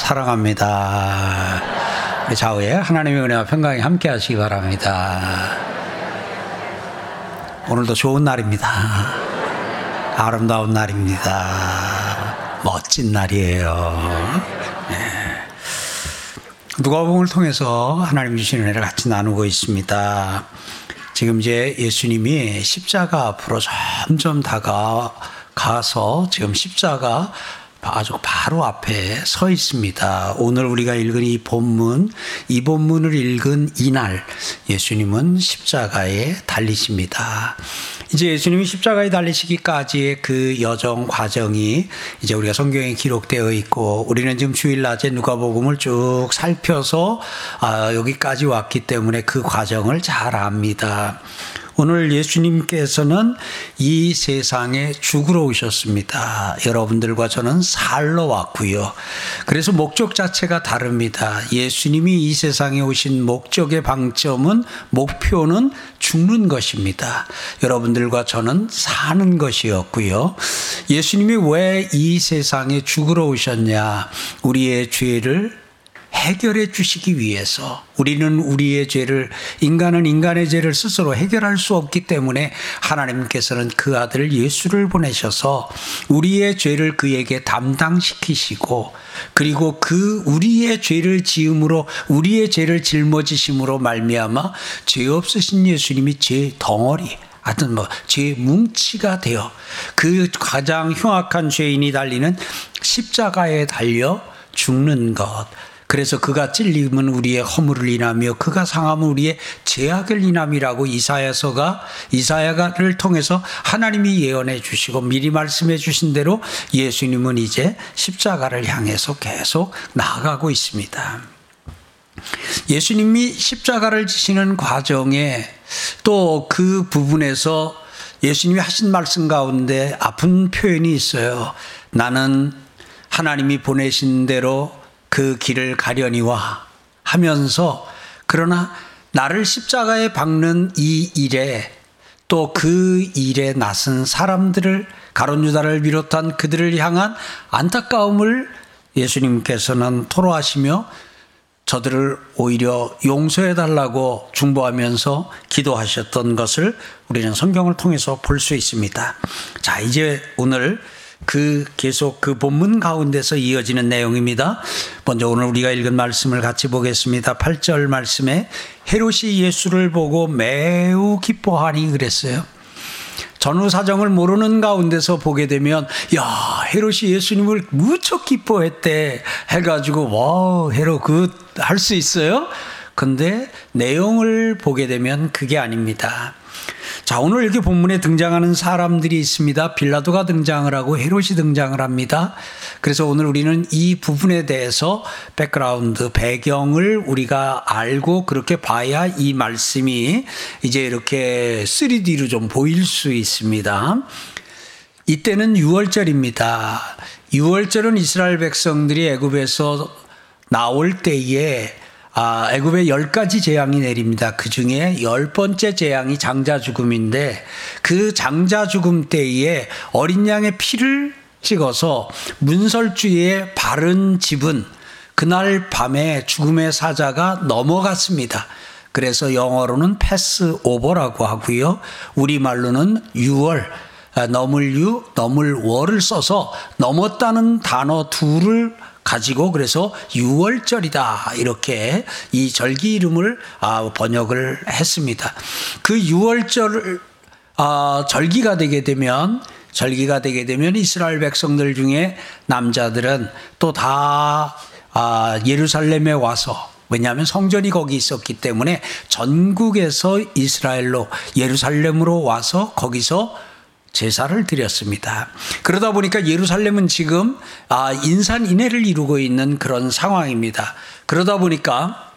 사랑합니다. 좌우에 하나님의 은혜와 평강이 함께 하시기 바랍니다. 오늘도 좋은 날입니다. 아름다운 날입니다. 멋진 날이에요. 네. 누가복음을 통해서 하나님 주신 은혜를 같이 나누고 있습니다. 지금 이제 예수님이 십자가 앞으로 점점 다가가서 지금 십자가 아주 바로 앞에 서 있습니다. 오늘 우리가 읽은 이 본문, 이 본문을 읽은 이날 예수님은 십자가에 달리십니다. 이제 예수님이 십자가에 달리시기까지의 그 여정 과정이 이제 우리가 성경에 기록되어 있고 우리는 지금 주일 낮에 누가복음을 쭉 살펴서 아, 여기까지 왔기 때문에 그 과정을 잘 압니다. 오늘 예수님께서는 이 세상에 죽으러 오셨습니다. 여러분들과 저는 살러 왔고요. 그래서 목적 자체가 다릅니다. 예수님이 이 세상에 오신 목적의 방점은 목표는 죽는 것입니다. 여러분들과 저는 사는 것이었고요. 예수님이 왜 이 세상에 죽으러 오셨냐? 우리의 죄를 해결해 주시기 위해서 우리는 우리의 죄를 인간은 인간의 죄를 스스로 해결할 수 없기 때문에 하나님께서는 그 아들 예수를 보내셔서 우리의 죄를 그에게 담당시키시고 그리고 그 우리의 죄를 지음으로 우리의 죄를 짊어지심으로 말미암아 죄 없으신 예수님이 죄 덩어리 하여튼 뭐 죄 뭉치가 되어 그 가장 흉악한 죄인이 달리는 십자가에 달려 죽는 것 그래서 그가 찔림은 우리의 허물을 인하며 그가 상함은 우리의 죄악을 인함이라고 이사야서가 이사야를 통해서 하나님이 예언해 주시고 미리 말씀해 주신 대로 예수님은 이제 십자가를 향해서 계속 나아가고 있습니다. 예수님이 십자가를 지시는 과정에 또 그 부분에서 예수님이 하신 말씀 가운데 아픈 표현이 있어요. 나는 하나님이 보내신 대로 그 길을 가려니와 하면서 그러나 나를 십자가에 박는 이 일에 또 그 일에 나선 사람들을 가론 유다를 비롯한 그들을 향한 안타까움을 예수님께서는 토로하시며 저들을 오히려 용서해 달라고 중보하면서 기도하셨던 것을 우리는 성경을 통해서 볼 수 있습니다. 자, 이제 오늘 그 계속 그 본문 가운데서 이어지는 내용입니다. 먼저 오늘 우리가 읽은 말씀을 같이 보겠습니다. 8절 말씀에 헤롯이 예수를 보고 매우 기뻐하니 그랬어요. 전후 사정을 모르는 가운데서 보게 되면 야 헤롯이 예수님을 무척 기뻐했대 해가지고 와 헤롯 그 할 수 있어요? 근데 내용을 보게 되면 그게 아닙니다. 자, 오늘 이렇게 본문에 등장하는 사람들이 있습니다. 빌라도가 등장을 하고 헤롯이 등장을 합니다. 그래서 오늘 우리는 이 부분에 대해서 백그라운드, 배경을 우리가 알고 그렇게 봐야 이 말씀이 이제 이렇게 3D로 좀 보일 수 있습니다. 이때는 유월절입니다. 유월절은 이스라엘 백성들이 애굽에서 나올 때에 아, 애굽에 열 가지 재앙이 내립니다. 그 중에 열 번째 재앙이 장자 죽음인데 그 장자 죽음 때에 어린 양의 피를 찍어서 문설주에 바른 집은 그날 밤에 죽음의 사자가 넘어갔습니다. 그래서 영어로는 패스 오버라고 하고요. 우리말로는 6월 아, 넘을 유, 넘을 월을 써서 넘었다는 단어 둘을 가지고 그래서 6월절이다 이렇게 이 절기 이름을 아, 번역을 했습니다. 그 6월절 아, 절기가 되게 되면 절기가 되게 되면 이스라엘 백성들 중에 남자들은 또다 아, 예루살렘에 와서 왜냐하면 성전이 거기 있었기 때문에 전국에서 이스라엘로 예루살렘으로 와서 거기서 제사를 드렸습니다. 그러다 보니까 예루살렘은 지금 아, 인산 인해를 이루고 있는 그런 상황입니다. 그러다 보니까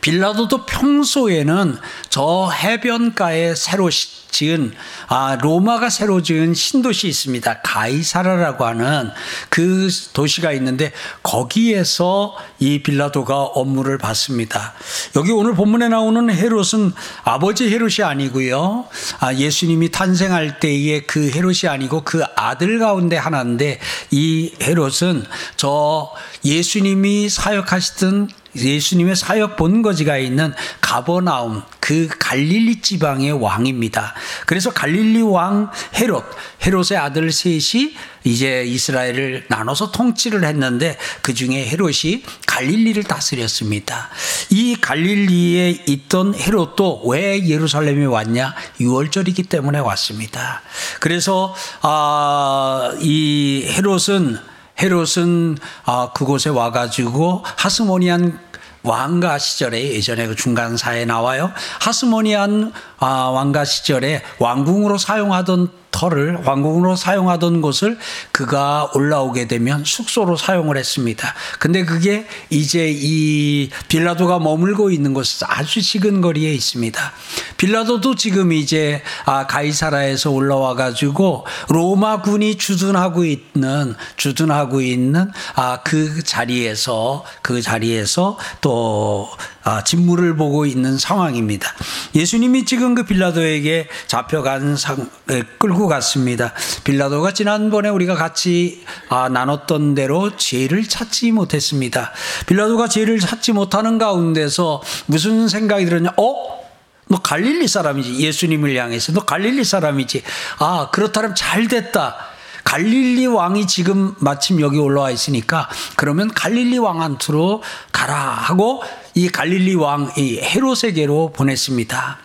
빌라도도 평소에는 저 해변가에 새로 지은 아 로마가 새로 지은 신도시 있습니다. 가이사라라고 하는 그 도시가 있는데 거기에서 이 빌라도가 업무를 받습니다. 여기 오늘 본문에 나오는 헤롯은 아버지 헤롯이 아니고요. 아 예수님이 탄생할 때의 그 헤롯이 아니고 그 아들 가운데 하나인데 이 헤롯은 저 예수님이 사역하시던 예수님의 사역 본거지가 있는 가버나움 그 갈릴리 지방의 왕입니다. 그래서 갈릴리 왕 헤롯 헤롯의 아들 셋이 이제 이스라엘을 나눠서 통치를 했는데 그 중에 헤롯이 갈릴리를 다스렸습니다. 이 갈릴리에 있던 헤롯도 왜 예루살렘에 왔냐? 6월절이기 때문에 왔습니다. 그래서 아, 이 헤롯은 헤롯은 아, 그곳에 와가지고 하스모니안 왕가 시절에 예전에 그 중간사에 나와요. 하스모니안 아, 왕가 시절에 왕궁으로 사용하던 터를 왕궁으로 사용하던 곳을 그가 올라오게 되면 숙소로 사용을 했습니다. 근데 그게 이제 이 빌라도가 머물고 있는 곳 아주 식은 거리에 있습니다. 빌라도도 지금 이제 아 가이사라에서 올라와 가지고 로마 군이 주둔하고 있는 주둔하고 있는 아 그 자리에서 그 자리에서 또 아, 진물을 보고 있는 상황입니다. 예수님이 지금 그 빌라도에게 잡혀간 상, 끌고 갔습니다. 빌라도가 지난번에 우리가 같이 아, 나눴던 대로 죄를 찾지 못했습니다. 빌라도가 죄를 찾지 못하는 가운데서 무슨 생각이 들었냐? 어? 너 갈릴리 사람이지. 예수님을 향해서. 너 갈릴리 사람이지. 아, 그렇다면 잘 됐다. 갈릴리 왕이 지금 마침 여기 올라와 있으니까 그러면 갈릴리 왕한테로 가라 하고 이 갈릴리 왕 이 헤롯에게로 보냈습니다.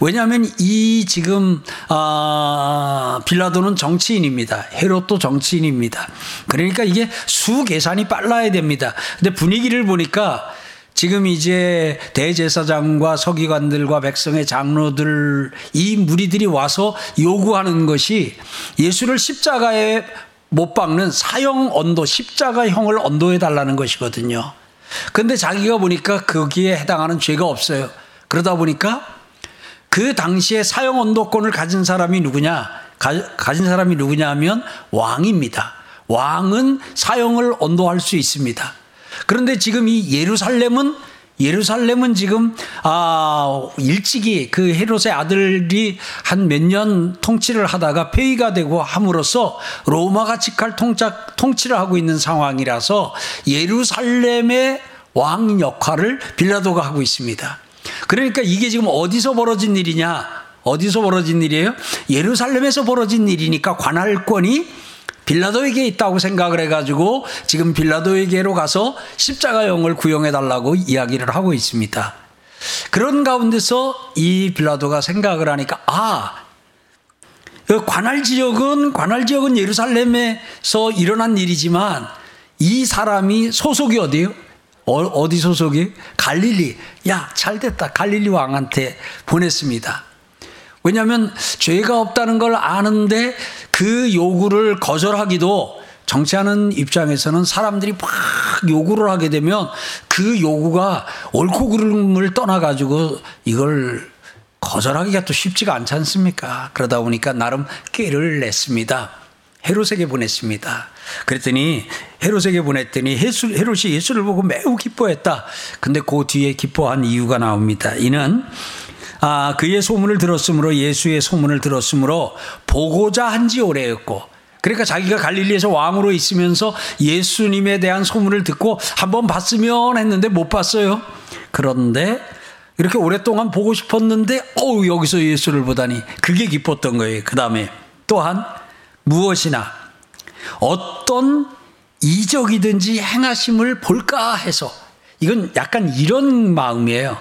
왜냐하면 이 지금 아, 빌라도는 정치인입니다. 헤롯도 정치인입니다. 그러니까 이게 수 계산이 빨라야 됩니다. 근데 분위기를 보니까 지금 이제 대제사장과 서기관들과 백성의 장로들 이 무리들이 와서 요구하는 것이 예수를 십자가에 못 박는 사형 언도 십자가형을 언도해 달라는 것이거든요. 근데 자기가 보니까 거기에 해당하는 죄가 없어요. 그러다 보니까 그 당시에 사형 언도권을 가진 사람이 누구냐? 가, 진 사람이 누구냐 하면 왕입니다. 왕은 사형을 언도할 수 있습니다. 그런데 지금 이 예루살렘은 예루살렘은 지금 아 일찍이 그 헤롯의 아들이 한 몇 년 통치를 하다가 폐위가 되고 함으로써 로마가 직할 통작, 통치를 하고 있는 상황이라서 예루살렘의 왕 역할을 빌라도가 하고 있습니다. 그러니까 이게 지금 어디서 벌어진 일이냐? 어디서 벌어진 일이에요? 예루살렘에서 벌어진 일이니까 관할권이 빌라도에게 있다고 생각을 해가지고 지금 빌라도에게로 가서 십자가형을 구형해 달라고 이야기를 하고 있습니다. 그런 가운데서 이 빌라도가 생각을 하니까 아 관할 지역은 관할 지역은 예루살렘에서 일어난 일이지만 이 사람이 소속이 어디요? 어, 디 소속이? 갈릴리. 야, 잘 됐다. 갈릴리 왕한테 보냈습니다. 왜냐하면 죄가 없다는 걸 아는데 그 요구를 거절하기도 정치하는 입장에서는 사람들이 막 요구를 하게 되면 그 요구가 옳고 그름을 떠나가지고 이걸 거절하기가 또 쉽지가 않지 않습니까? 그러다 보니까 나름 깨를 냈습니다. 헤롯에게 보냈습니다. 그랬더니 헤롯에게 보냈더니 헤롯이 예수를 보고 매우 기뻐했다. 근데 그 뒤에 기뻐한 이유가 나옵니다. 이는 아, 그의 소문을 들었으므로 예수의 소문을 들었으므로 보고자 한 지 오래였고 그러니까 자기가 갈릴리에서 왕으로 있으면서 예수님에 대한 소문을 듣고 한번 봤으면 했는데 못 봤어요. 그런데 이렇게 오랫동안 보고 싶었는데 어우 여기서 예수를 보다니 그게 기뻤던 거예요. 그다음에 또한 무엇이나 어떤 이적이든지 행하심을 볼까 해서 이건 약간 이런 마음이에요.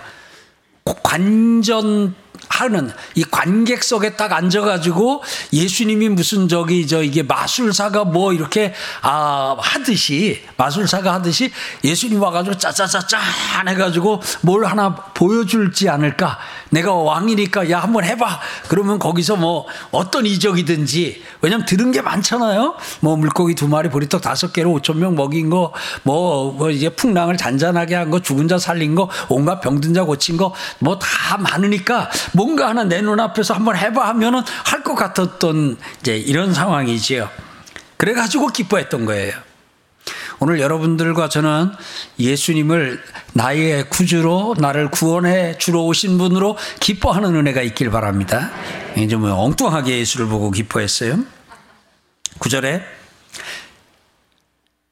관전 하는 이 관객석에 딱 앉아가지고 예수님이 무슨 저기 저 이게 마술사가 뭐 이렇게 아 하듯이 마술사가 하듯이 예수님 와가지고 짜짜짜짜 해가지고 뭘 하나 보여줄지 않을까 내가 왕이니까 야 한번 해봐 그러면 거기서 뭐 어떤 이적이든지 왜냐면 들은 게 많잖아요 뭐 물고기 두 마리 보리떡 다섯 개로 오천 명 먹인 거 뭐 뭐 이제 풍랑을 잔잔하게 한 거 죽은 자 살린 거 온갖 병든 자 고친 거 뭐 다 많으니까 뭔가 하나 내 눈 앞에서 한번 해봐 하면은 할 것 같았던 이제 이런 상황이지요. 그래가지고 기뻐했던 거예요. 오늘 여러분들과 저는 예수님을 나의 구주로 나를 구원해 주러 오신 분으로 기뻐하는 은혜가 있길 바랍니다. 이제 뭐 엉뚱하게 예수를 보고 기뻐했어요. 구절에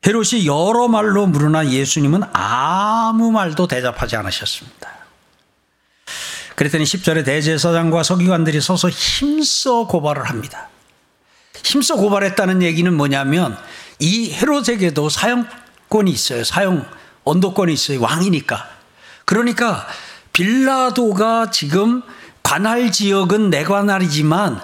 헤롯이 여러 말로 물으나 예수님은 아무 말도 대답하지 않으셨습니다. 그랬더니 10절에 대제사장과 서기관들이 서서 힘써 고발을 합니다. 힘써 고발했다는 얘기는 뭐냐면 이 헤롯에게도 사형권이 있어요. 사형 언도권이 있어요. 왕이니까. 그러니까 빌라도가 지금 관할 지역은 내 관할이지만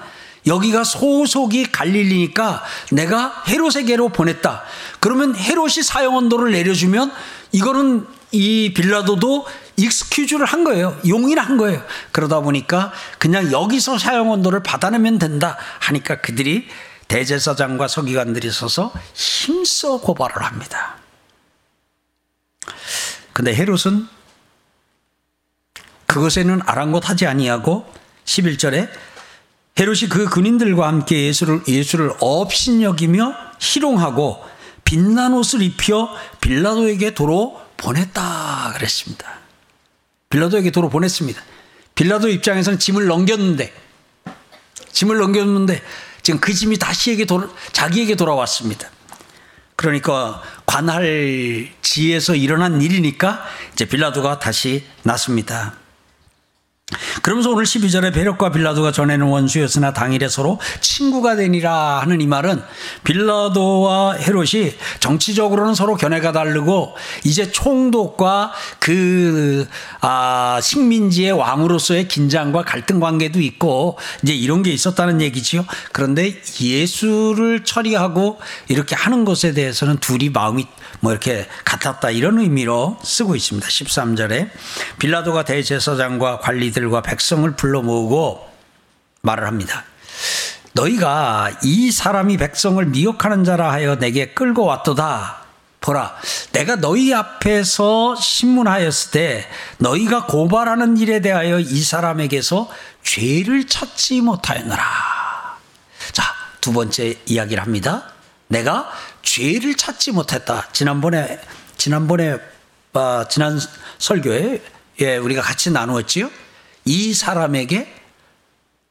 여기가 소속이 갈릴리니까 내가 헤롯에게로 보냈다. 그러면 헤롯이 사형 언도를 내려주면 이거는 이 빌라도도 익스큐즈를 한 거예요. 용인을 한 거예요. 그러다 보니까 그냥 여기서 사형 언도를 받아내면 된다 하니까 그들이 대제사장과 서기관들이 서서 힘써 고발을 합니다. 근데 헤롯은 그것에는 아랑곳하지 아니하고 11절에 헤롯이 그 군인들과 함께 예수를 예수를 업신여기며 희롱하고 빛난 옷을 입혀 빌라도에게 도로 보냈다 그랬습니다. 빌라도에게 도로 보냈습니다. 빌라도 입장에서는 짐을 넘겼는데 짐을 넘겼는데 지금 그 짐이 다시에게 돌 자기에게 돌아왔습니다. 그러니까 관할 지에서 일어난 일이니까 이제 빌라도가 다시 났습니다. 그러면서 오늘 12절에 베력과 빌라도가 전에는 원수였으나 당일에 서로 친구가 되니라 하는 이 말은 빌라도와 헤롯이 정치적으로는 서로 견해가 다르고 이제 총독과 그, 아, 식민지의 왕으로서의 긴장과 갈등 관계도 있고 이제 이런 게 있었다는 얘기지요. 그런데 예수를 처리하고 이렇게 하는 것에 대해서는 둘이 마음이 뭐 이렇게 같았다 이런 의미로 쓰고 있습니다. 13절에 빌라도가 대제사장과 관리들과 백성을 불러 모으고 말을 합니다. 너희가 이 사람이 백성을 미혹하는 자라 하여 내게 끌고 왔도다. 보라, 내가 너희 앞에서 신문하였을 때 너희가 고발하는 일에 대하여 이 사람에게서 죄를 찾지 못하였느라. 자, 두 번째 이야기를 합니다. 내가 죄를 찾지 못했다. 지난번에 지난번에 아, 지난 설교에 예, 우리가 같이 나누었지요. 이 사람에게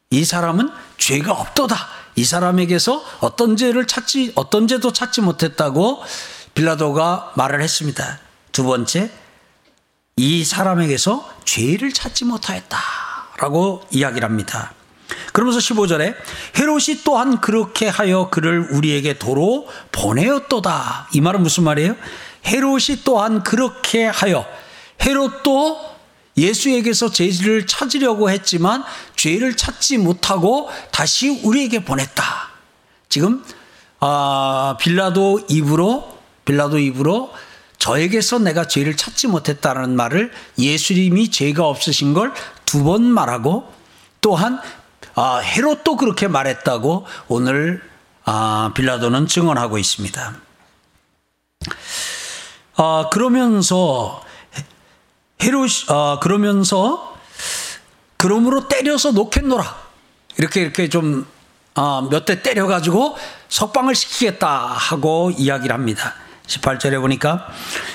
이 사람은 죄가 없도다. 이 사람에게서 어떤 죄를 찾지 어떤 죄도 찾지 못했다고 빌라도가 말을 했습니다. 두 번째, 이 사람에게서 죄를 찾지 못하였다라고 이야기를 합니다. 그러면서 15절에 헤롯이 또한 그렇게 하여 그를 우리에게 도로 보내었도다. 이 말은 무슨 말이에요? 헤롯이 또한 그렇게 하여 헤롯도 예수에게서 죄를 찾으려고 했지만 죄를 찾지 못하고 다시 우리에게 보냈다. 지금 아, 빌라도 입으로 빌라도 입으로 저에게서 내가 죄를 찾지 못했다는 말을 예수님이 죄가 없으신 걸 두 번 말하고 또한 아, 헤롯도 그렇게 말했다고 오늘 아, 빌라도는 증언하고 있습니다. 아, 그러면서 헤롯 아, 그러면서 그러므로 때려서 놓겠노라 이렇게 이렇게 좀 아, 몇 대 때려가지고 석방을 시키겠다 하고 이야기를 합니다. 18절에 보니까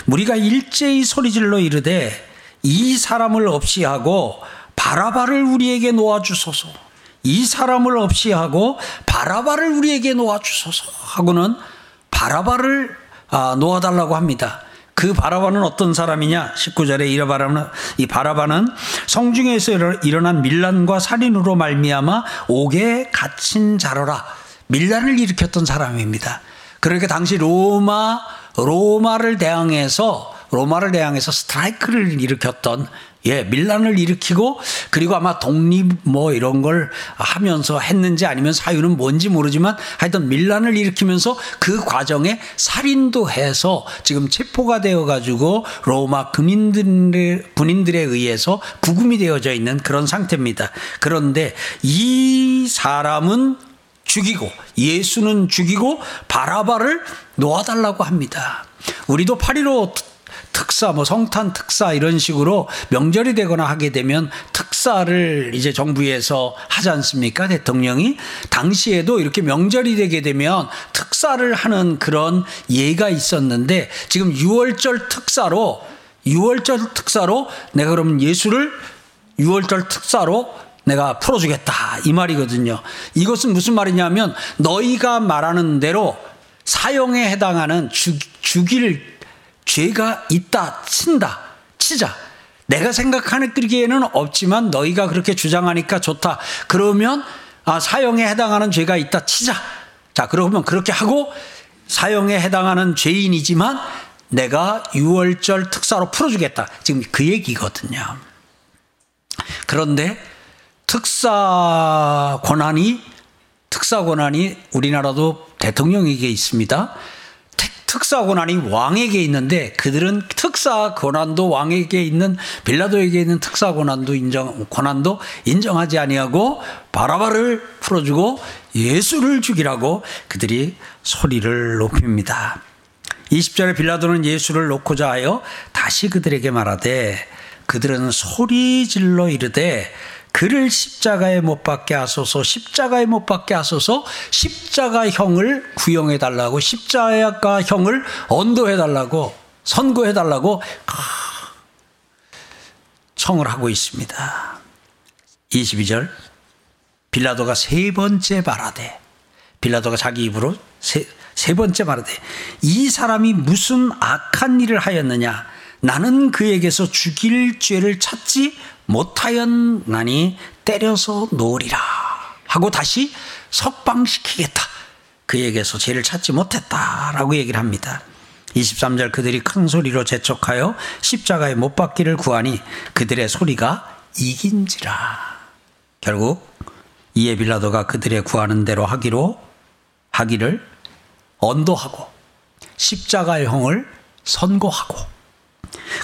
우리가 일제히 소리질러 이르되 이 사람을 없이 하고 바라바를 우리에게 놓아 주소서. 이 사람을 없이 하고 바라바를 우리에게 놓아 주소서 하고는 바라바를 아, 놓아달라고 합니다. 그 바라바는 어떤 사람이냐? 19절에 이 바라바는, 이 바라바는 성중에서 일어난 밀란과 살인으로 말미암아 옥에 갇힌 자로라. 밀란을 일으켰던 사람입니다. 그러니까 당시 로마 로마를 대항해서 로마를 대항해서 스트라이크를 일으켰던 예, 밀란을 일으키고 그리고 아마 독립 뭐 이런 걸 하면서 했는지 아니면 사유는 뭔지 모르지만 하여튼 밀란을 일으키면서 그 과정에 살인도 해서 지금 체포가 되어 가지고 로마 군인들의 군인들에 의해서 구금이 되어져 있는 그런 상태입니다. 그런데 이 사람은 죽이고 예수는 죽이고 바라바를 놓아달라고 합니다. 우리도 8.15 특사, 뭐 성탄 특사 이런 식으로 명절이 되거나 하게 되면 특사를 이제 정부에서 하지 않습니까? 대통령이 당시에도 이렇게 명절이 되게 되면 특사를 하는 그런 예가 있었는데 지금 6월절 특사로 6월절 특사로 내가 그러면 예수를 6월절 특사로 내가 풀어주겠다 이 말이거든요. 이것은 무슨 말이냐면 너희가 말하는 대로 사형에 해당하는 죽, 죽일 죄가 있다, 친다, 치자. 내가 생각하기에는 없지만 너희가 그렇게 주장하니까 좋다. 그러면 아, 사형에 해당하는 죄가 있다, 치자. 자, 그러면 그렇게 하고 사형에 해당하는 죄인이지만 내가 6월절 특사로 풀어주겠다. 지금 그 얘기거든요. 그런데 특사 권한이 특사 권한이 우리나라도 대통령에게 있습니다. 특사 권한이 왕에게 있는데 그들은 특사 권한도 왕에게 있는 빌라도에게 있는 특사 권한도 인정 권한도 인정하지 아니하고 바라바를 풀어주고 예수를 죽이라고 그들이 소리를 높입니다. 20절에 빌라도는 예수를 놓고자 하여 다시 그들에게 말하되 그들은 소리 질러 이르되 그를 십자가에 못 박게 하소서 십자가에 못 박게 하소서 십자가형을 구형해 달라고 십자가형을 언도해 달라고 선고해 달라고 청을 하고 있습니다. 22절. 빌라도가 세 번째 말하되 빌라도가 자기 입으로 세, 세 번째 말하되 이 사람이 무슨 악한 일을 하였느냐 나는 그에게서 죽일 죄를 찾지 못하였나니 때려서 놓으리라 하고 다시 석방시키겠다. 그에게서 죄를 찾지 못했다라고 얘기를 합니다. 23절 그들이 큰 소리로 재촉하여 십자가에 못 박기를 구하니 그들의 소리가 이긴지라. 결국 이에 빌라도가 그들의 구하는 대로 하기로 하기를 언도하고 십자가형을 선고하고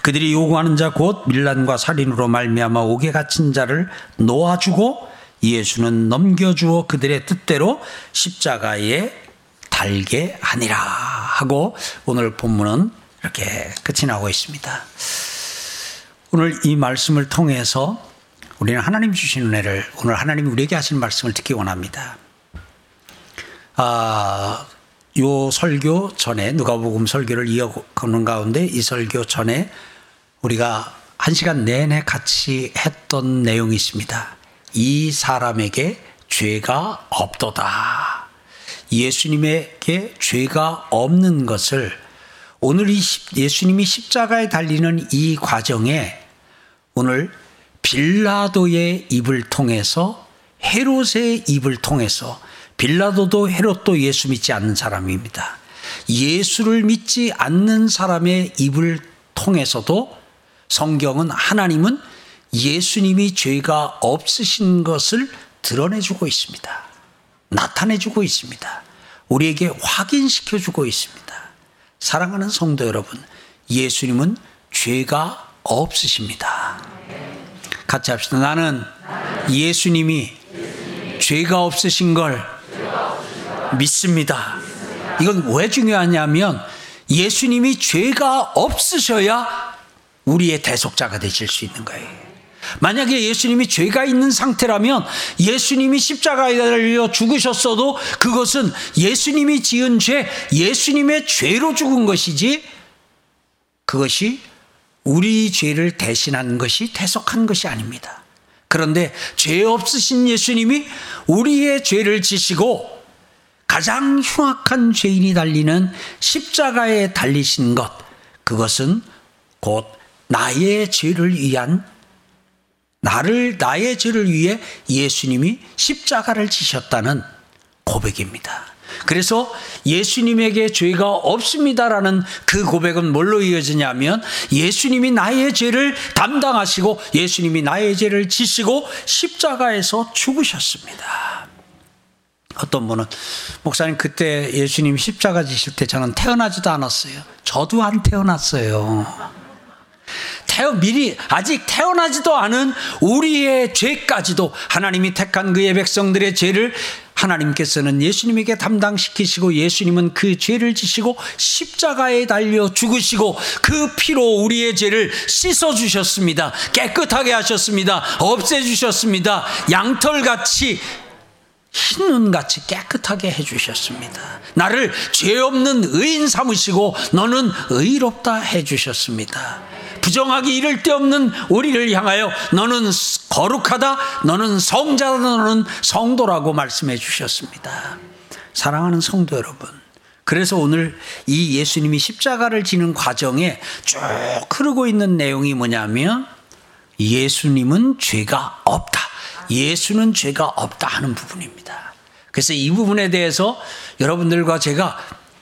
그들이 요구하는 자 곧 밀란과 살인으로 말미암아 옥에 갇힌 자를 놓아주고 예수는 넘겨주어 그들의 뜻대로 십자가에 달게 하니라 하고 오늘 본문은 이렇게 끝이 나고 있습니다. 오늘 이 말씀을 통해서 우리는 하나님 주신 은혜를 오늘 하나님이 우리에게 하신 말씀을 듣기 원합니다. 아, 요 설교 전에 누가복음 설교를 이어가는 가운데 이 설교 전에 우리가 한 시간 내내 같이 했던 내용이 있습니다. 이 사람에게 죄가 없도다. 예수님에게 죄가 없는 것을 오늘 이 예수님이 십자가에 달리는 이 과정에 오늘 빌라도의 입을 통해서 헤롯의 입을 통해서 빌라도도 헤롯도 예수 믿지 않는 사람입니다. 예수를 믿지 않는 사람의 입을 통해서도 성경은 하나님은 예수님이 죄가 없으신 것을 드러내주고 있습니다. 나타내주고 있습니다. 우리에게 확인시켜주고 있습니다. 사랑하는 성도 여러분, 예수님은 죄가 없으십니다. 같이 합시다. 나는 예수님이 죄가 없으신 걸 믿습니다. 이건 왜 중요하냐면 예수님이 죄가 없으셔야 우리의 대속자가 되실 수 있는 거예요. 만약에 예수님이 죄가 있는 상태라면 예수님이 십자가에 달려 죽으셨어도 그것은 예수님이 지은 죄, 예수님의 죄로 죽은 것이지 그것이 우리 죄를 대신한 것이 대속한 것이 아닙니다. 그런데 죄 없으신 예수님이 우리의 죄를 지시고 가장 흉악한 죄인이 달리는 십자가에 달리신 것, 그것은 곧 나의 죄를 위한 나를 나의 죄를 위해 예수님이 십자가를 지셨다는 고백입니다. 그래서 예수님에게 죄가 없습니다라는 그 고백은 뭘로 이어지냐면 예수님이 나의 죄를 담당하시고 예수님이 나의 죄를 지시고 십자가에서 죽으셨습니다. 어떤 분은 목사님 그때 예수님 십자가 지실 때 저는 태어나지도 않았어요. 저도 안 태어났어요. 태어 미리 아직 태어나지도 않은 우리의 죄까지도 하나님이 택한 그의 백성들의 죄를 하나님께서는 예수님에게 담당시키시고 예수님은 그 죄를 지시고 십자가에 달려 죽으시고 그 피로 우리의 죄를 씻어 주셨습니다. 깨끗하게 하셨습니다. 없애 주셨습니다. 양털같이 흰 눈같이 깨끗하게 해주셨습니다. 나를 죄 없는 의인 삼으시고 너는 의롭다 해주셨습니다. 부정하기 이를 데 없는 우리를 향하여 너는 거룩하다, 너는 성자다, 너는 성도라고 말씀해 주셨습니다. 사랑하는 성도 여러분, 그래서 오늘 이 예수님이 십자가를 지는 과정에 쭉 흐르고 있는 내용이 뭐냐면 예수님은 죄가 없다. 예수는 죄가 없다 하는 부분입니다. 그래서 이 부분에 대해서 여러분들과 제가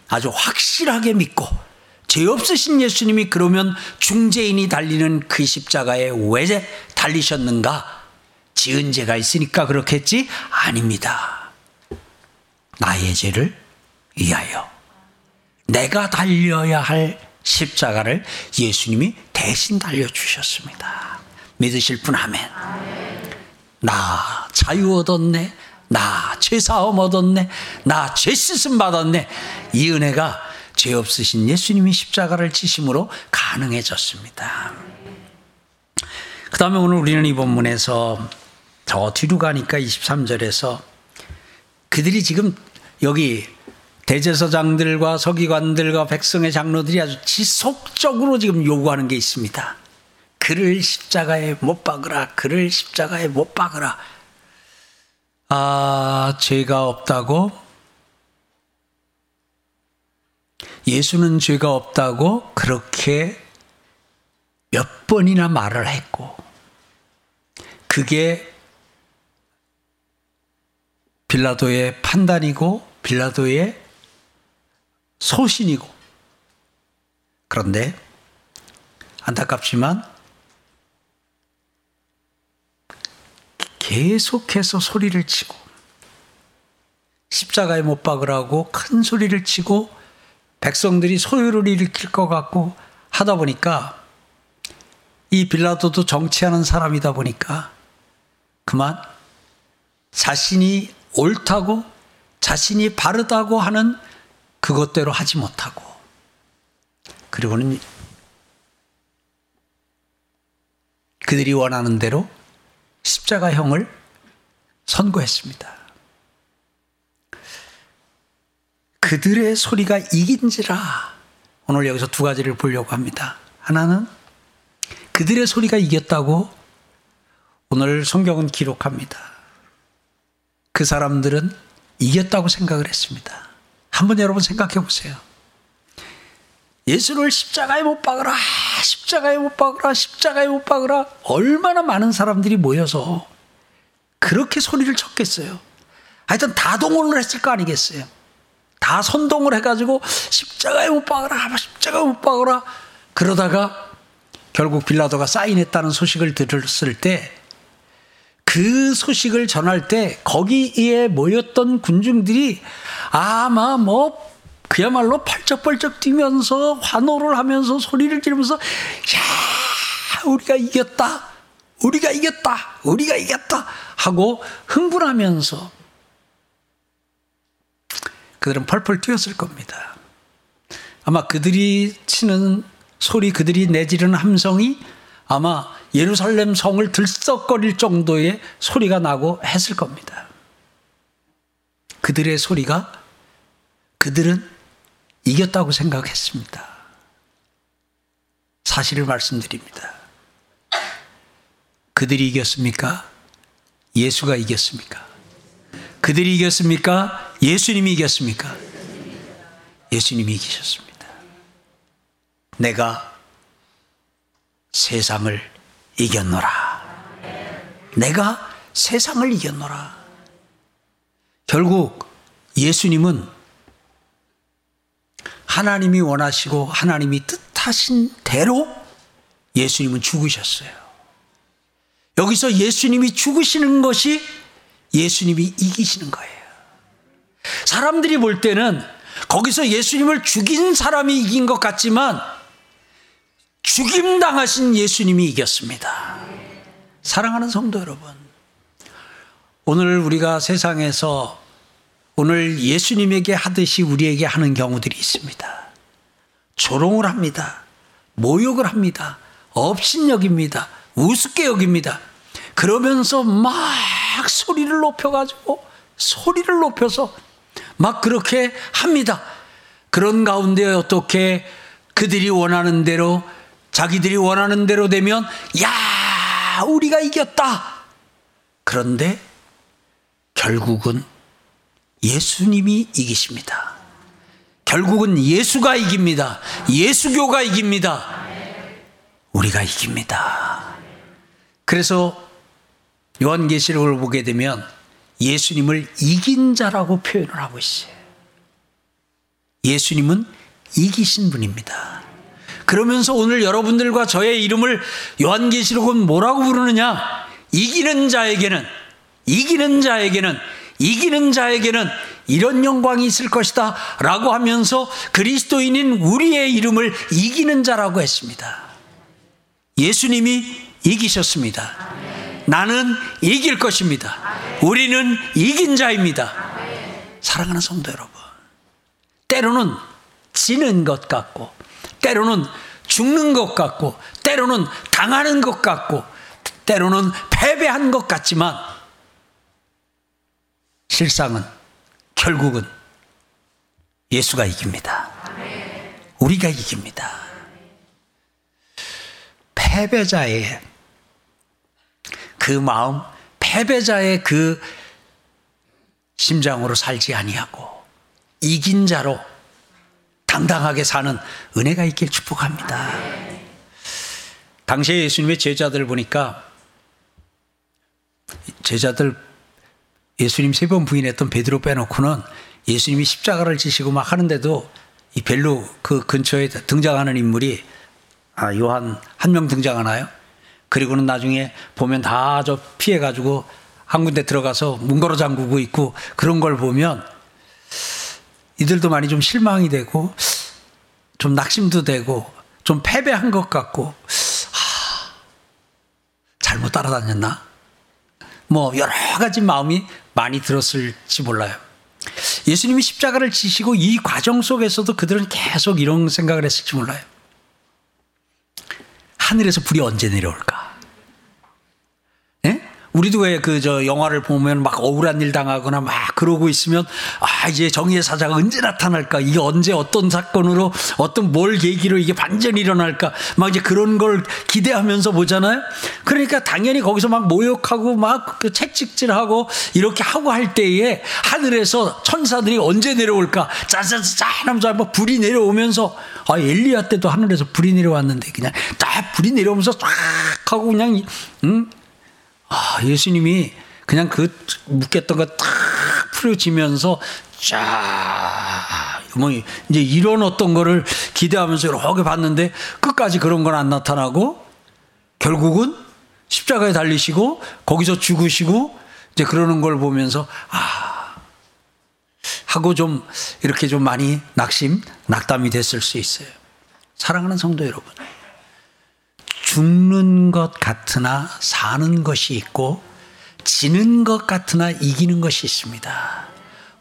아주 확실하게 믿고 죄 없으신 예수님이 그러면 중재인이 달리는 그 십자가에 왜 달리셨는가? 지은 죄가 있으니까 그렇겠지? 아닙니다. 나의 죄를 위하여. 내가 달려야 할 십자가를 예수님이 대신 달려주셨습니다. 믿으실 분 아멘. 나 자유 얻었네. 나 죄사함 얻었네. 나 죄 씻음 받았네. 이 은혜가 죄 없으신 예수님이 십자가를 지심으로 가능해졌습니다. 그 다음에 오늘 우리는 이 본문에서 더 뒤로 가니까 23절에서 그들이 지금 여기 대제사장들과 서기관들과 백성의 장로들이 아주 지속적으로 지금 요구하는 게 있습니다. 그를 십자가에 못 박으라. 그를 십자가에 못 박으라. 아, 죄가 없다고? 예수는 죄가 없다고 그렇게 몇 번이나 말을 했고, 그게 빌라도의 판단이고, 빌라도의 소신이고, 그런데 안타깝지만 계속해서 소리를 치고 십자가에 못 박으라고 큰 소리를 치고 백성들이 소유를 일으킬 것 같고 하다 보니까 이 빌라도도 정치하는 사람이다 보니까 그만 자신이 옳다고 자신이 바르다고 하는 그것대로 하지 못하고 그리고는 그들이 원하는 대로 십자가형을 선고했습니다. 그들의 소리가 이긴지라 오늘 여기서 두 가지를 보려고 합니다. 하나는 그들의 소리가 이겼다고 오늘 성경은 기록합니다. 그 사람들은 이겼다고 생각을 했습니다. 한번 여러분 생각해 보세요. 예수를 십자가에 못 박으라, 십자가에 못 박으라, 십자가에 못 박으라. 얼마나 많은 사람들이 모여서 그렇게 소리를 쳤겠어요. 하여튼 다 동원을 했을 거 아니겠어요. 다 선동을 해가지고 십자가에 못 박으라, 십자가에 못 박으라. 그러다가 결국 빌라도가 사인했다는 소식을 들었을 때 그 소식을 전할 때 거기에 모였던 군중들이 아마 뭐 그야말로 펄쩍펄쩍 뛰면서 환호를 하면서 소리를 지르면서 야 우리가 이겼다 우리가 이겼다 우리가 이겼다 하고 흥분하면서 그들은 펄펄 뛰었을 겁니다. 아마 그들이 치는 소리 그들이 내지르는 함성이 아마 예루살렘 성을 들썩거릴 정도의 소리가 나고 했을 겁니다. 그들의 소리가 그들은 이겼다고 생각했습니다. 사실을 말씀드립니다. 그들이 이겼습니까? 예수가 이겼습니까? 그들이 이겼습니까? 예수님이 이겼습니까? 예수님이 이기셨습니다. 내가 세상을 이겼노라. 내가 세상을 이겼노라. 결국 예수님은 하나님이 원하시고 하나님이 뜻하신 대로 예수님은 죽으셨어요. 여기서 예수님이 죽으시는 것이 예수님이 이기시는 거예요. 사람들이 볼 때는 거기서 예수님을 죽인 사람이 이긴 것 같지만 죽임 당하신 예수님이 이겼습니다. 사랑하는 성도 여러분, 오늘 우리가 세상에서 오늘 예수님에게 하듯이 우리에게 하는 경우들이 있습니다. 조롱을 합니다. 모욕을 합니다. 업신여깁니다. 우습게 여깁니다. 그러면서 막 소리를 높여가지고 소리를 높여서 막 그렇게 합니다. 그런 가운데 어떻게 그들이 원하는 대로 자기들이 원하는 대로 되면 야 우리가 이겼다. 그런데 결국은 예수님이 이기십니다. 결국은 예수가 이깁니다. 예수교가 이깁니다. 우리가 이깁니다. 그래서 요한계시록을 보게 되면 예수님을 이긴 자라고 표현을 하고 있어요. 예수님은 이기신 분입니다. 그러면서 오늘 여러분들과 저의 이름을 요한계시록은 뭐라고 부르느냐? 이기는 자에게는 이기는 자에게는 이기는 자에게는 이런 영광이 있을 것이다 라고 하면서 그리스도인인 우리의 이름을 이기는 자라고 했습니다. 예수님이 이기셨습니다. 나는 이길 것입니다. 우리는 이긴 자입니다. 사랑하는 성도 여러분. 때로는 지는 것 같고, 때로는 죽는 것 같고, 때로는 당하는 것 같고, 때로는 패배한 것 같지만, 실상은, 결국은 예수가 이깁니다. 우리가 이깁니다. 패배자의 그 마음, 패배자의 그 심장으로 살지 아니하고 이긴 자로 당당하게 사는 은혜가 있길 축복합니다. 당시에 예수님의 제자들 보니까 제자들 예수님 세 번 부인했던 베드로 빼놓고는 예수님이 십자가를 지시고 막 하는데도 이 별로 그 근처에 등장하는 인물이 아, 요한 한 명 등장하나요? 그리고는 나중에 보면 다 저 피해가지고 한 군데 들어가서 문 걸어 잠그고 있고 그런 걸 보면 이들도 많이 좀 실망이 되고 좀 낙심도 되고 좀 패배한 것 같고 하, 잘못 따라다녔나? 뭐 여러 가지 마음이 많이 들었을지 몰라요. 예수님이 십자가를 지시고 이 과정 속에서도 그들은 계속 이런 생각을 했을지 몰라요. 하늘에서 불이 언제 내려올까? 우리도 왜 그 저 영화를 보면 막 억울한 일 당하거나 막 그러고 있으면 아 이제 정의의 사자가 언제 나타날까? 이게 언제 어떤 사건으로 어떤 뭘 계기로 이게 반전이 일어날까? 막 이제 그런 걸 기대하면서 보잖아요. 그러니까 당연히 거기서 막 모욕하고 막 그 채찍질하고 이렇게 하고 할 때에 하늘에서 천사들이 언제 내려올까? 짜자자 하면서 막 불이 내려오면서 아 엘리야 때도 하늘에서 불이 내려왔는데 그냥 딱 불이 내려오면서 쫙 하고 그냥 응 아, 예수님이 그냥 그 묶였던 거 탁 풀어지면서 쫙, 뭐, 이제 이런 어떤 거를 기대하면서 이렇게 봤는데 끝까지 그런 건 안 나타나고 결국은 십자가에 달리시고 거기서 죽으시고 이제 그러는 걸 보면서 아, 하고 좀 이렇게 좀 많이 낙심, 낙담이 됐을 수 있어요. 사랑하는 성도 여러분. 죽는 것 같으나 사는 것이 있고 지는 것 같으나 이기는 것이 있습니다.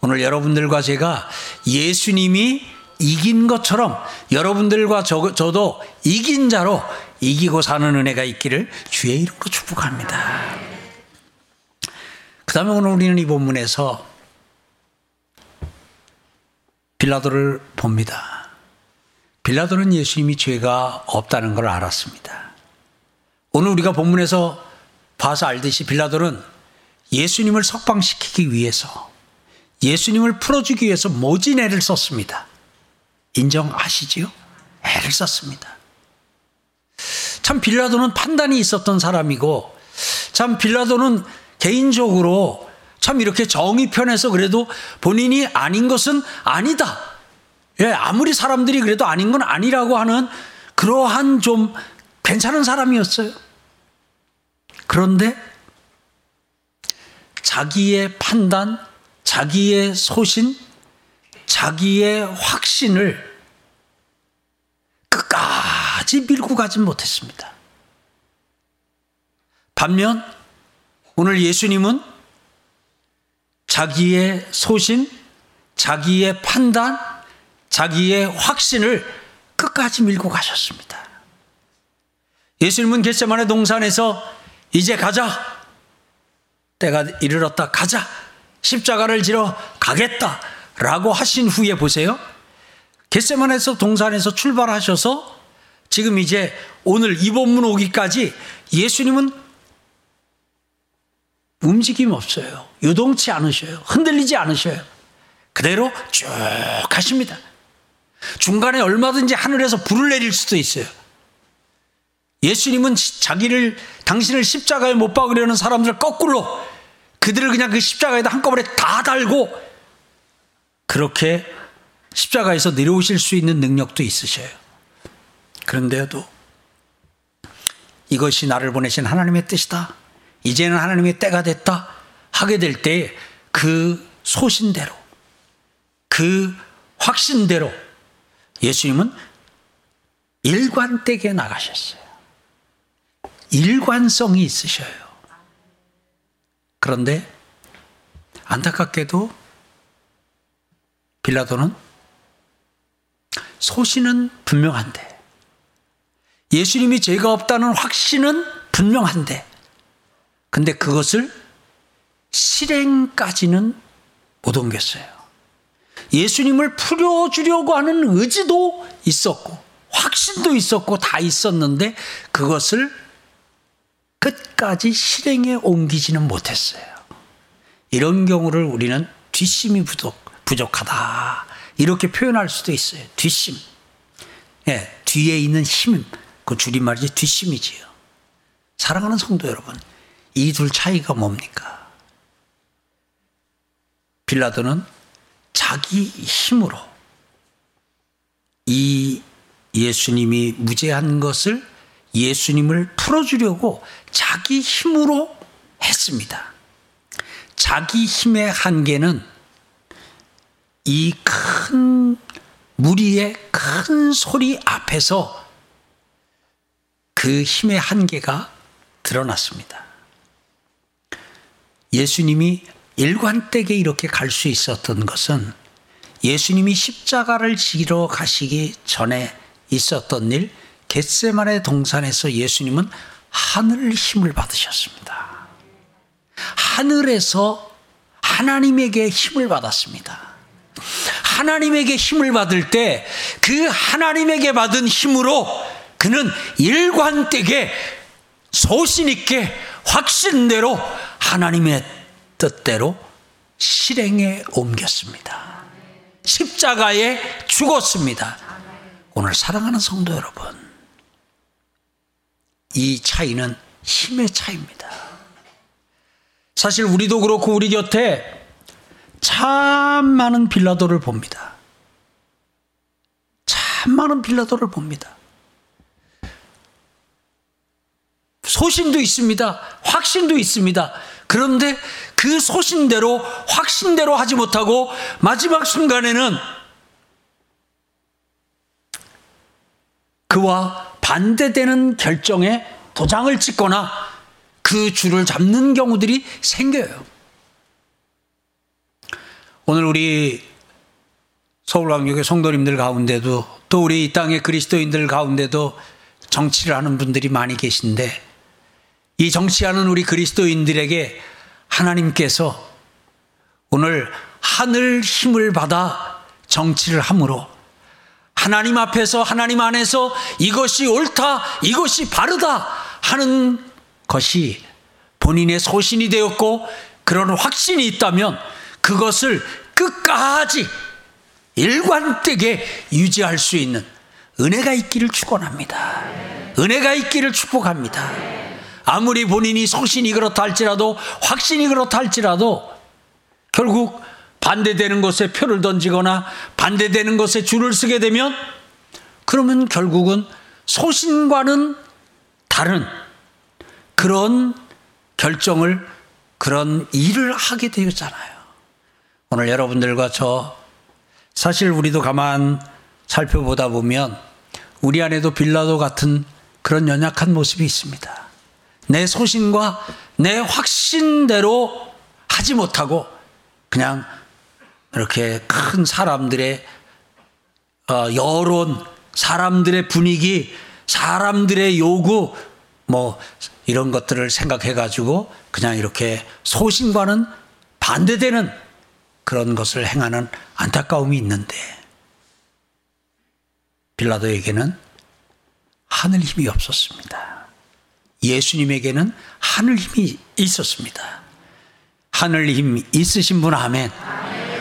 오늘 여러분들과 제가 예수님이 이긴 것처럼 여러분들과 저, 저도 이긴 자로 이기고 사는 은혜가 있기를 주의 이름으로 축복합니다. 그 다음에 오늘 우리는 이 본문에서 빌라도를 봅니다. 빌라도는 예수님이 죄가 없다는 걸 알았습니다. 오늘 우리가 본문에서 봐서 알듯이 빌라도는 예수님을 석방시키기 위해서 예수님을 풀어주기 위해서 모진 애를 썼습니다. 인정하시지요? 애를 썼습니다. 참 빌라도는 판단이 있었던 사람이고 참 빌라도는 개인적으로 참 이렇게 정의 편에서 그래도 본인이 아닌 것은 아니다. 예, 아무리 사람들이 그래도 아닌 건 아니라고 하는 그러한 좀 괜찮은 사람이었어요. 그런데 자기의 판단, 자기의 소신, 자기의 확신을 끝까지 밀고 가지 못했습니다. 반면 오늘 예수님은 자기의 소신, 자기의 판단, 자기의 확신을 끝까지 밀고 가셨습니다. 예수님은 겟세만의 동산에서 이제 가자. 때가 이르렀다. 가자. 십자가를 지러 가겠다. 라고 하신 후에 보세요. 겟세만에서 동산에서 출발하셔서 지금 이제 오늘 이 본문 오기까지 예수님은 움직임 없어요. 유동치 않으셔요. 흔들리지 않으셔요. 그대로 쭉 가십니다. 중간에 얼마든지 하늘에서 불을 내릴 수도 있어요. 예수님은 자기를 당신을 십자가에 못 박으려는 사람들 거꾸로 그들을 그냥 그 십자가에다 한꺼번에 다 달고 그렇게 십자가에서 내려오실 수 있는 능력도 있으셔요. 그런데도 이것이 나를 보내신 하나님의 뜻이다. 이제는 하나님의 때가 됐다. 하게 될 때 그 소신대로 그 확신대로 예수님은 일관되게 나가셨어요. 일관성이 있으셔요. 그런데 안타깝게도 빌라도는 소신은 분명한데 예수님이 죄가 없다는 확신은 분명한데 근데 그것을 실행까지는 못 옮겼어요. 예수님을 풀어주려고 하는 의지도 있었고 확신도 있었고 다 있었는데 그것을 끝까지 실행에 옮기지는 못했어요. 이런 경우를 우리는 뒷심이 부족, 부족하다. 이렇게 표현할 수도 있어요. 뒷심. 예, 뒤에 있는 힘, 그 줄임말이지 뒷심이지요. 사랑하는 성도 여러분, 이 둘 차이가 뭡니까? 빌라도는 자기 힘으로 이 예수님이 무죄한 것을 예수님을 풀어주려고 자기 힘으로 했습니다. 자기 힘의 한계는 이 큰 무리의 큰 소리 앞에서 그 힘의 한계가 드러났습니다. 예수님이 일관되게 이렇게 갈 수 있었던 것은 예수님이 십자가를 지러 가시기 전에 있었던 일, 겟세만의 동산에서 예수님은 하늘 힘을 받으셨습니다. 하늘에서 하나님에게 힘을 받았습니다. 하나님에게 힘을 받을 때 그 하나님에게 받은 힘으로 그는 일관되게 소신있게 확신대로 하나님의 뜻대로 실행에 옮겼습니다. 십자가에 죽었습니다. 오늘 사랑하는 성도 여러분, 이 차이는 힘의 차이입니다. 사실 우리도 그렇고 우리 곁에 참 많은 빌라도를 봅니다. 참 많은 빌라도를 봅니다. 소신도 있습니다. 확신도 있습니다. 그런데 그 소신대로 확신대로 하지 못하고 마지막 순간에는 그와 반대되는 결정에 도장을 찍거나 그 줄을 잡는 경우들이 생겨요. 오늘 우리 서울광역의 성도님들 가운데도 또 우리 이 땅의 그리스도인들 가운데도 정치를 하는 분들이 많이 계신데 이 정치하는 우리 그리스도인들에게 하나님께서 오늘 하늘 힘을 받아 정치를 함으로 하나님 앞에서 하나님 안에서 이것이 옳다, 이것이 바르다 하는 것이 본인의 소신이 되었고 그런 확신이 있다면 그것을 끝까지 일관되게 유지할 수 있는 은혜가 있기를 축원합니다. 은혜가 있기를 축복합니다. 아무리 본인이 소신이 그렇다 할지라도 확신이 그렇다 할지라도 결국 반대되는 것에 표를 던지거나 반대되는 것에 줄을 쓰게 되면 그러면 결국은 소신과는 다른 그런 결정을 그런 일을 하게 되었잖아요. 오늘 여러분들과 저 사실 우리도 가만 살펴보다 보면 우리 안에도 빌라도 같은 그런 연약한 모습이 있습니다. 내 소신과 내 확신대로 하지 못하고 그냥 이렇게 큰 사람들의 어, 여론, 사람들의 분위기, 사람들의 요구, 뭐 이런 것들을 생각해 가지고 그냥 이렇게 소신과는 반대되는 그런 것을 행하는 안타까움이 있는데 빌라도에게는 하늘 힘이 없었습니다. 예수님에게는 하늘 힘이 있었습니다. 하늘 힘 있으신 분 아멘.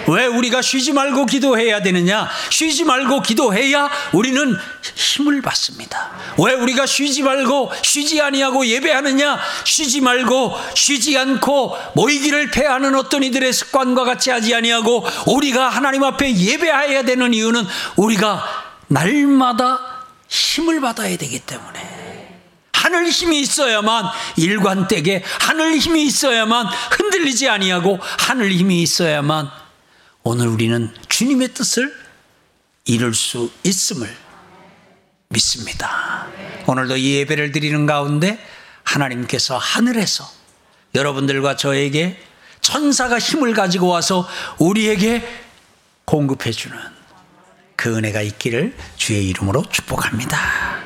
왜 우리가 쉬지 말고 기도해야 되느냐? 쉬지 말고 기도해야 우리는 힘을 받습니다. 왜 우리가 쉬지 말고 쉬지 아니하고 예배하느냐? 쉬지 말고 쉬지 않고 모이기를 패하는 어떤 이들의 습관과 같이 하지 아니하고 우리가 하나님 앞에 예배해야 되는 이유는 우리가 날마다 힘을 받아야 되기 때문에 하늘 힘이 있어야만 일관되게 하늘 힘이 있어야만 흔들리지 아니하고 하늘 힘이 있어야만 오늘 우리는 주님의 뜻을 이룰 수 있음을 믿습니다. 오늘도 이 예배를 드리는 가운데 하나님께서 하늘에서 여러분들과 저에게 천사가 힘을 가지고 와서 우리에게 공급해 주는 그 은혜가 있기를 주의 이름으로 축복합니다.